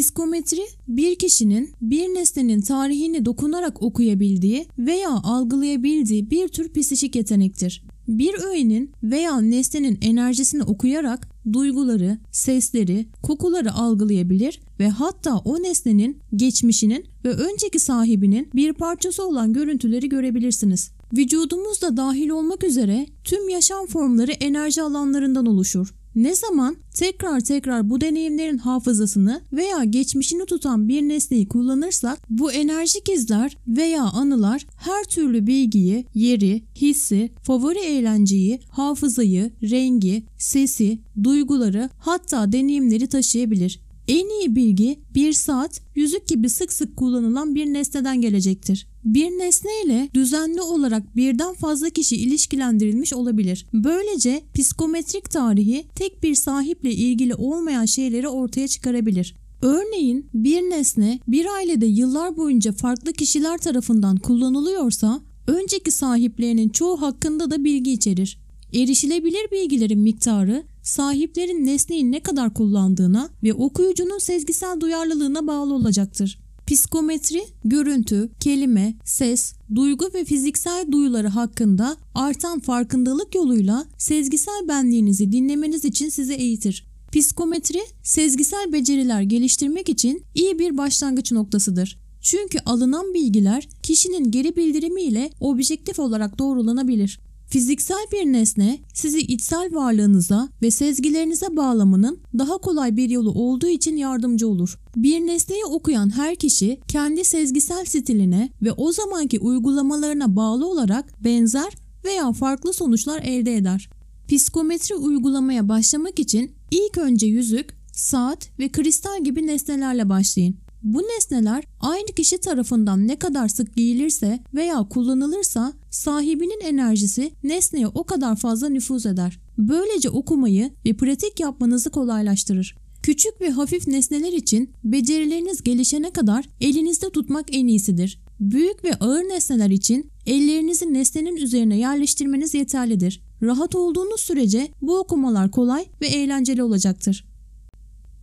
Psikometri bir kişinin bir nesnenin tarihini dokunarak okuyabildiği veya algılayabildiği bir tür psikik yetenektir. Bir öğenin veya nesnenin enerjisini okuyarak duyguları, sesleri, kokuları algılayabilir ve hatta o nesnenin geçmişinin ve önceki sahibinin bir parçası olan görüntüleri görebilirsiniz. Vücudumuz da dahil olmak üzere tüm yaşam formları enerji alanlarından oluşur. Ne zaman tekrar tekrar bu deneyimlerin hafızasını veya geçmişini tutan bir nesneyi kullanırsak bu enerjik izler veya anılar her türlü bilgiyi, yeri, hissi, favori eğlenceyi, hafızayı, rengi, sesi, duyguları hatta deneyimleri taşıyabilir. En iyi bilgi bir saat yüzük gibi sık sık kullanılan bir nesneden gelecektir. Bir nesne ile düzenli olarak birden fazla kişi ilişkilendirilmiş olabilir. Böylece psikometrik tarihi tek bir sahiple ilgili olmayan şeyleri ortaya çıkarabilir. Örneğin bir nesne bir ailede yıllar boyunca farklı kişiler tarafından kullanılıyorsa önceki sahiplerinin çoğu hakkında da bilgi içerir. Erişilebilir bilgilerin miktarı sahiplerin nesneyi ne kadar kullandığına ve okuyucunun sezgisel duyarlılığına bağlı olacaktır. Psikometri, görüntü, kelime, ses, duygu ve fiziksel duyuları hakkında artan farkındalık yoluyla sezgisel benliğinizi dinlemeniz için sizi eğitir. Psikometri, sezgisel beceriler geliştirmek için iyi bir başlangıç noktasıdır. Çünkü alınan bilgiler kişinin geri bildirimi ile objektif olarak doğrulanabilir. Fiziksel bir nesne sizi içsel varlığınıza ve sezgilerinize bağlamanın daha kolay bir yolu olduğu için yardımcı olur. Bir nesneyi okuyan her kişi kendi sezgisel stiline ve o zamanki uygulamalarına bağlı olarak benzer veya farklı sonuçlar elde eder. Psikometri uygulamaya başlamak için ilk önce yüzük, saat ve kristal gibi nesnelerle başlayın. Bu nesneler aynı kişi tarafından ne kadar sık giyilirse veya kullanılırsa sahibinin enerjisi nesneye o kadar fazla nüfuz eder. Böylece okumayı ve pratik yapmanızı kolaylaştırır. Küçük ve hafif nesneler için becerileriniz gelişene kadar elinizde tutmak en iyisidir. Büyük ve ağır nesneler için ellerinizi nesnenin üzerine yerleştirmeniz yeterlidir. Rahat olduğunuz sürece bu okumalar kolay ve eğlenceli olacaktır.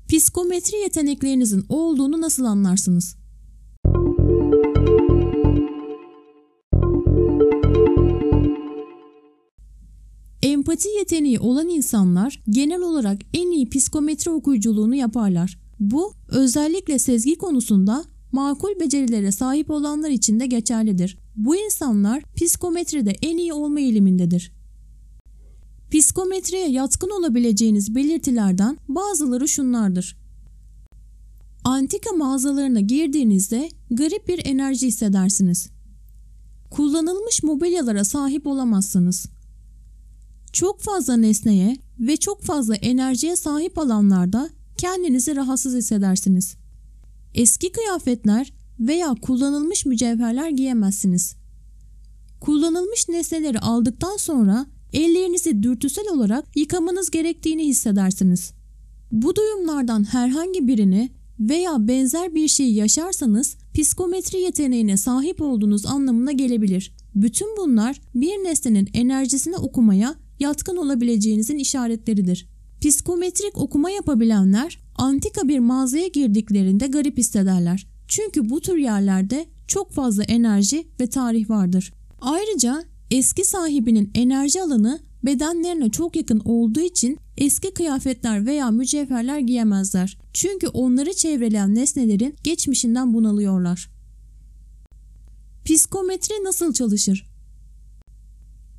Psikometri yeteneklerinizin olduğunu nasıl anlarsınız? Empati yeteneği olan insanlar genel olarak en iyi psikometri okuyuculuğunu yaparlar. Bu özellikle sezgi konusunda makul becerilere sahip olanlar için de geçerlidir. Bu insanlar psikometride en iyi olma eğilimindedir. Psikometriye yatkın olabileceğiniz belirtilerden bazıları şunlardır. Antika mağazalarına girdiğinizde garip bir enerji hissedersiniz. Kullanılmış mobilyalara sahip olamazsınız. Çok fazla nesneye ve çok fazla enerjiye sahip alanlarda kendinizi rahatsız hissedersiniz. Eski kıyafetler veya kullanılmış mücevherler giyemezsiniz. Kullanılmış nesneleri aldıktan sonra ellerinizi dürtüsel olarak yıkamanız gerektiğini hissedersiniz. Bu duyumlardan herhangi birini veya benzer bir şeyi yaşarsanız psikometri yeteneğine sahip olduğunuz anlamına gelebilir. Bütün bunlar bir nesnenin enerjisini okumaya yatkın olabileceğinizin işaretleridir. Psikometrik okuma yapabilenler antika bir mağazaya girdiklerinde garip hissederler. Çünkü bu tür yerlerde çok fazla enerji ve tarih vardır. Ayrıca eski sahibinin enerji alanı bedenlerine çok yakın olduğu için eski kıyafetler veya mücevherler giyemezler. Çünkü onları çevreleyen nesnelerin geçmişinden bunalıyorlar. Psikometri nasıl çalışır?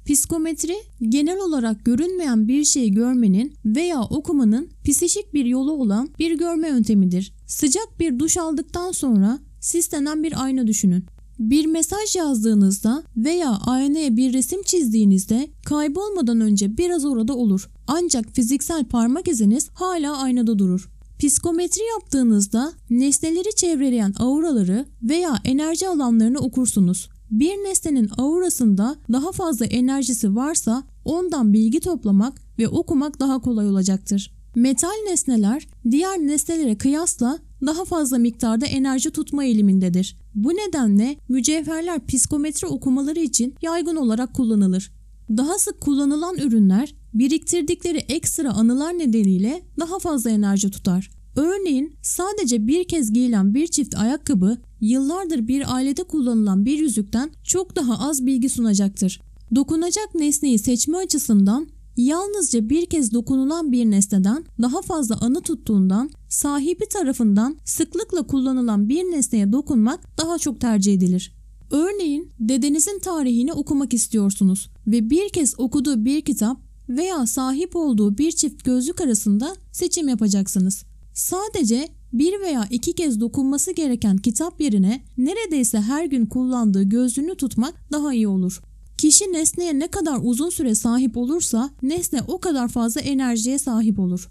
Psikometri genel olarak görünmeyen bir şeyi görmenin veya okumanın psişik bir yolu olan bir görme yöntemidir. Sıcak bir duş aldıktan sonra sislenen bir ayna düşünün. Bir mesaj yazdığınızda veya aynaya bir resim çizdiğinizde kaybolmadan önce biraz orada olur. Ancak fiziksel parmak iziniz hala aynada durur. Psikometri yaptığınızda nesneleri çevreleyen auraları veya enerji alanlarını okursunuz. Bir nesnenin aurasında daha fazla enerjisi varsa ondan bilgi toplamak ve okumak daha kolay olacaktır. Metal nesneler diğer nesnelere kıyasla daha fazla miktarda enerji tutma eğilimindedir. Bu nedenle mücevherler psikometri okumaları için yaygın olarak kullanılır. Daha sık kullanılan ürünler biriktirdikleri ekstra anılar nedeniyle daha fazla enerji tutar. Örneğin sadece bir kez giyilen bir çift ayakkabı yıllardır bir ailede kullanılan bir yüzükten çok daha az bilgi sunacaktır. Dokunacak nesneyi seçme açısından yalnızca bir kez dokunulan bir nesneden daha fazla anı tuttuğundan sahibi tarafından sıklıkla kullanılan bir nesneye dokunmak daha çok tercih edilir. Örneğin dedenizin tarihini okumak istiyorsunuz ve bir kez okuduğu bir kitap veya sahip olduğu bir çift gözlük arasında seçim yapacaksınız. Sadece bir veya iki kez dokunması gereken kitap yerine neredeyse her gün kullandığı gözlüğünü tutmak daha iyi olur. Kişi nesneye ne kadar uzun süre sahip olursa nesne o kadar fazla enerjiye sahip olur.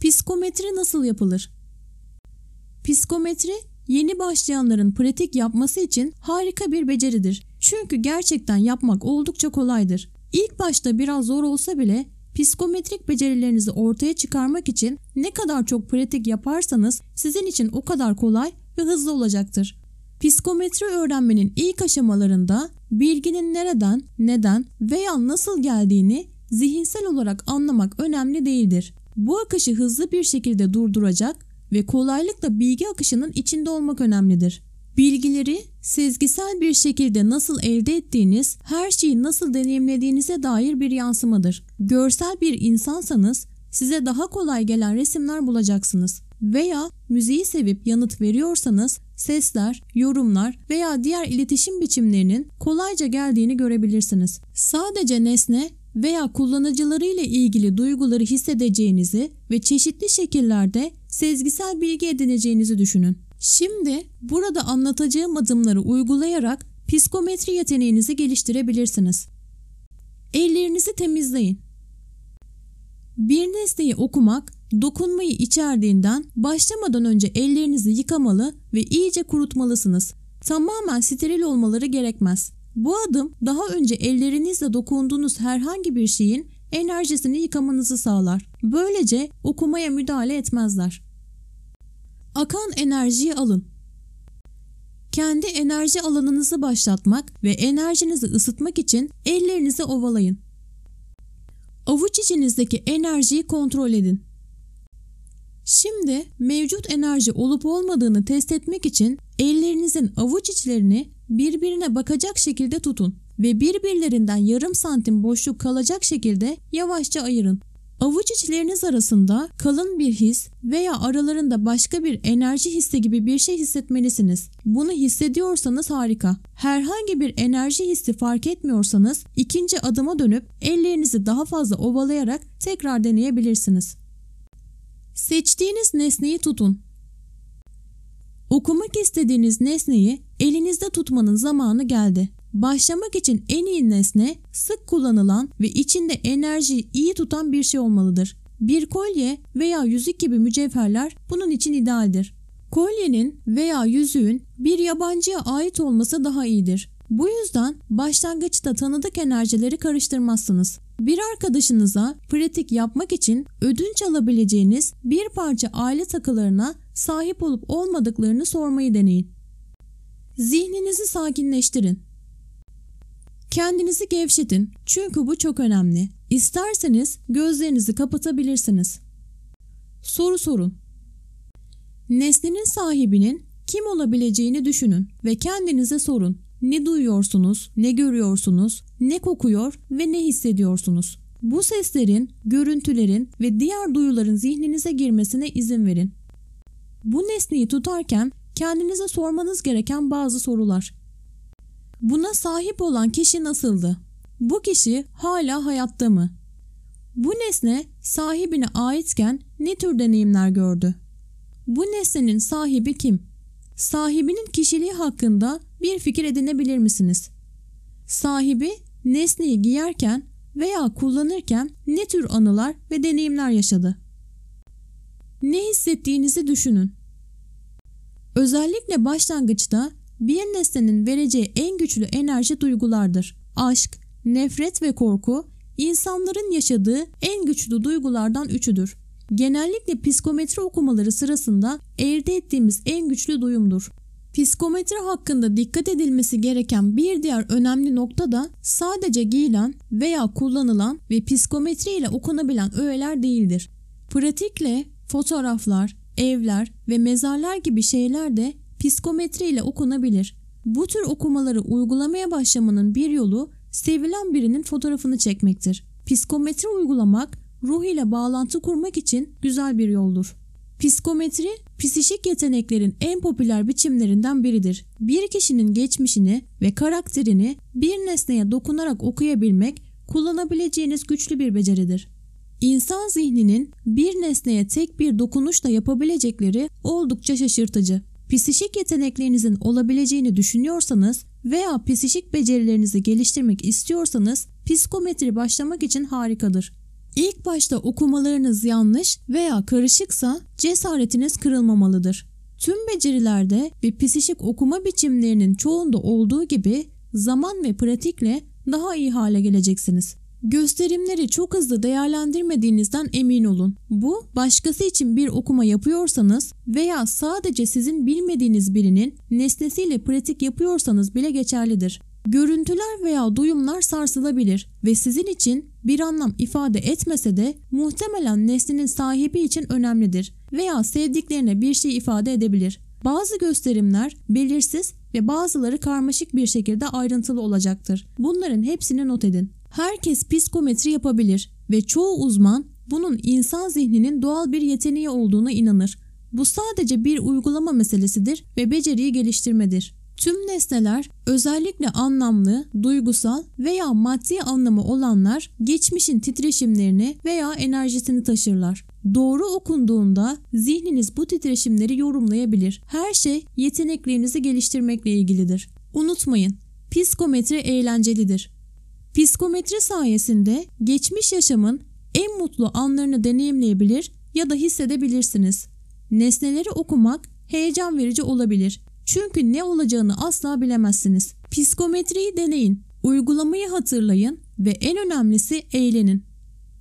Psikometri nasıl yapılır? Psikometri yeni başlayanların pratik yapması için harika bir beceridir. Çünkü gerçekten yapmak oldukça kolaydır. İlk başta biraz zor olsa bile psikometrik becerilerinizi ortaya çıkarmak için ne kadar çok pratik yaparsanız sizin için o kadar kolay ve hızlı olacaktır. Psikometri öğrenmenin ilk aşamalarında bilginin nereden, neden veya nasıl geldiğini zihinsel olarak anlamak önemli değildir. Bu akışı hızlı bir şekilde durduracak ve kolaylıkla bilgi akışının içinde olmak önemlidir. Bilgileri sezgisel bir şekilde nasıl elde ettiğiniz, her şeyi nasıl deneyimlediğinize dair bir yansımadır. Görsel bir insansanız size daha kolay gelen resimler bulacaksınız. Veya müziği sevip yanıt veriyorsanız sesler, yorumlar veya diğer iletişim biçimlerinin kolayca geldiğini görebilirsiniz. Sadece nesne veya kullanıcıları ile ilgili duyguları hissedeceğinizi ve çeşitli şekillerde sezgisel bilgi edineceğinizi düşünün. Şimdi burada anlatacağım adımları uygulayarak psikometri yeteneğinizi geliştirebilirsiniz. Ellerinizi temizleyin. Bir nesneyi okumak, dokunmayı içerdiğinden başlamadan önce ellerinizi yıkamalı ve iyice kurutmalısınız. Tamamen steril olmaları gerekmez. Bu adım daha önce ellerinizle dokunduğunuz herhangi bir şeyin enerjisini yıkamanızı sağlar. Böylece okumaya müdahale etmezler. Akan enerjiyi alın. Kendi enerji alanınızı başlatmak ve enerjinizi ısıtmak için ellerinizi ovalayın. Avuç içinizdeki enerjiyi kontrol edin. Şimdi mevcut enerji olup olmadığını test etmek için ellerinizin avuç içlerini birbirine bakacak şekilde tutun ve birbirlerinden yarım santim boşluk kalacak şekilde yavaşça ayırın. Avuç içleriniz arasında kalın bir his veya aralarında başka bir enerji hissi gibi bir şey hissetmelisiniz. Bunu hissediyorsanız harika. Herhangi bir enerji hissi fark etmiyorsanız ikinci adıma dönüp ellerinizi daha fazla ovalayarak tekrar deneyebilirsiniz. Seçtiğiniz nesneyi tutun. Okumak istediğiniz nesneyi elinizde tutmanın zamanı geldi. Başlamak için en iyi nesne sık kullanılan ve içinde enerji iyi tutan bir şey olmalıdır. Bir kolye veya yüzük gibi mücevherler bunun için idealdir. Kolyenin veya yüzüğün bir yabancıya ait olması daha iyidir. Bu yüzden başlangıçta tanıdık enerjileri karıştırmazsınız. Bir arkadaşınıza pratik yapmak için ödünç alabileceğiniz bir parça aile takılarına sahip olup olmadıklarını sormayı deneyin. Zihninizi sakinleştirin. Kendinizi gevşetin çünkü bu çok önemli. İsterseniz gözlerinizi kapatabilirsiniz. Soru sorun. Nesnenin sahibinin kim olabileceğini düşünün ve kendinize sorun. Ne duyuyorsunuz, ne görüyorsunuz, ne kokuyor ve ne hissediyorsunuz? Bu seslerin, görüntülerin ve diğer duyuların zihninize girmesine izin verin. Bu nesneyi tutarken kendinize sormanız gereken bazı sorular. Buna sahip olan kişi nasıldı? Bu kişi hala hayatta mı? Bu nesne sahibine aitken ne tür deneyimler gördü? Bu nesnenin sahibi kim? Sahibinin kişiliği hakkında bir fikir edinebilir misiniz? Sahibi nesneyi giyerken veya kullanırken ne tür anılar ve deneyimler yaşadı? Ne hissettiğinizi düşünün. Özellikle başlangıçta bir nesnenin vereceği en güçlü enerji duygulardır. Aşk, nefret ve korku insanların yaşadığı en güçlü duygulardan üçüdür. Genellikle psikometri okumaları sırasında elde ettiğimiz en güçlü duyumdur. Psikometri hakkında dikkat edilmesi gereken bir diğer önemli nokta da sadece giyilen veya kullanılan ve psikometri ile okunabilen öğeler değildir. Pratikle fotoğraflar, evler ve mezarlar gibi şeyler de psikometri ile okunabilir. Bu tür okumaları uygulamaya başlamanın bir yolu sevilen birinin fotoğrafını çekmektir. Psikometri uygulamak ruh ile bağlantı kurmak için güzel bir yoldur. Psikometri, psişik yeteneklerin en popüler biçimlerinden biridir. Bir kişinin geçmişini ve karakterini bir nesneye dokunarak okuyabilmek kullanabileceğiniz güçlü bir beceridir. İnsan zihninin bir nesneye tek bir dokunuşla yapabilecekleri oldukça şaşırtıcı. Psişik yeteneklerinizin olabileceğini düşünüyorsanız veya psişik becerilerinizi geliştirmek istiyorsanız psikometri başlamak için harikadır. İlk başta okumalarınız yanlış veya karışıksa cesaretiniz kırılmamalıdır. Tüm becerilerde ve psişik okuma biçimlerinin çoğunda olduğu gibi zaman ve pratikle daha iyi hale geleceksiniz. Gösterimleri çok hızlı değerlendirmediğinizden emin olun. Bu başkası için bir okuma yapıyorsanız veya sadece sizin bilmediğiniz birinin nesnesiyle pratik yapıyorsanız bile geçerlidir. Görüntüler veya duyumlar sarsılabilir ve sizin için bir anlam ifade etmese de muhtemelen nesnenin sahibi için önemlidir veya sevdiklerine bir şey ifade edebilir. Bazı gösterimler belirsiz ve bazıları karmaşık bir şekilde ayrıntılı olacaktır. Bunların hepsini not edin. Herkes psikometri yapabilir ve çoğu uzman bunun insan zihninin doğal bir yeteneği olduğuna inanır. Bu sadece bir uygulama meselesidir ve beceriyi geliştirmedir. Tüm nesneler özellikle anlamlı, duygusal veya maddi anlamı olanlar geçmişin titreşimlerini veya enerjisini taşırlar. Doğru okunduğunda zihniniz bu titreşimleri yorumlayabilir. Her şey yeteneklerinizi geliştirmekle ilgilidir. Unutmayın, psikometri eğlencelidir. Psikometri sayesinde geçmiş yaşamın en mutlu anlarını deneyimleyebilir ya da hissedebilirsiniz. Nesneleri okumak heyecan verici olabilir. Çünkü ne olacağını asla bilemezsiniz. Psikometriyi deneyin, uygulamayı hatırlayın ve en önemlisi eğlenin.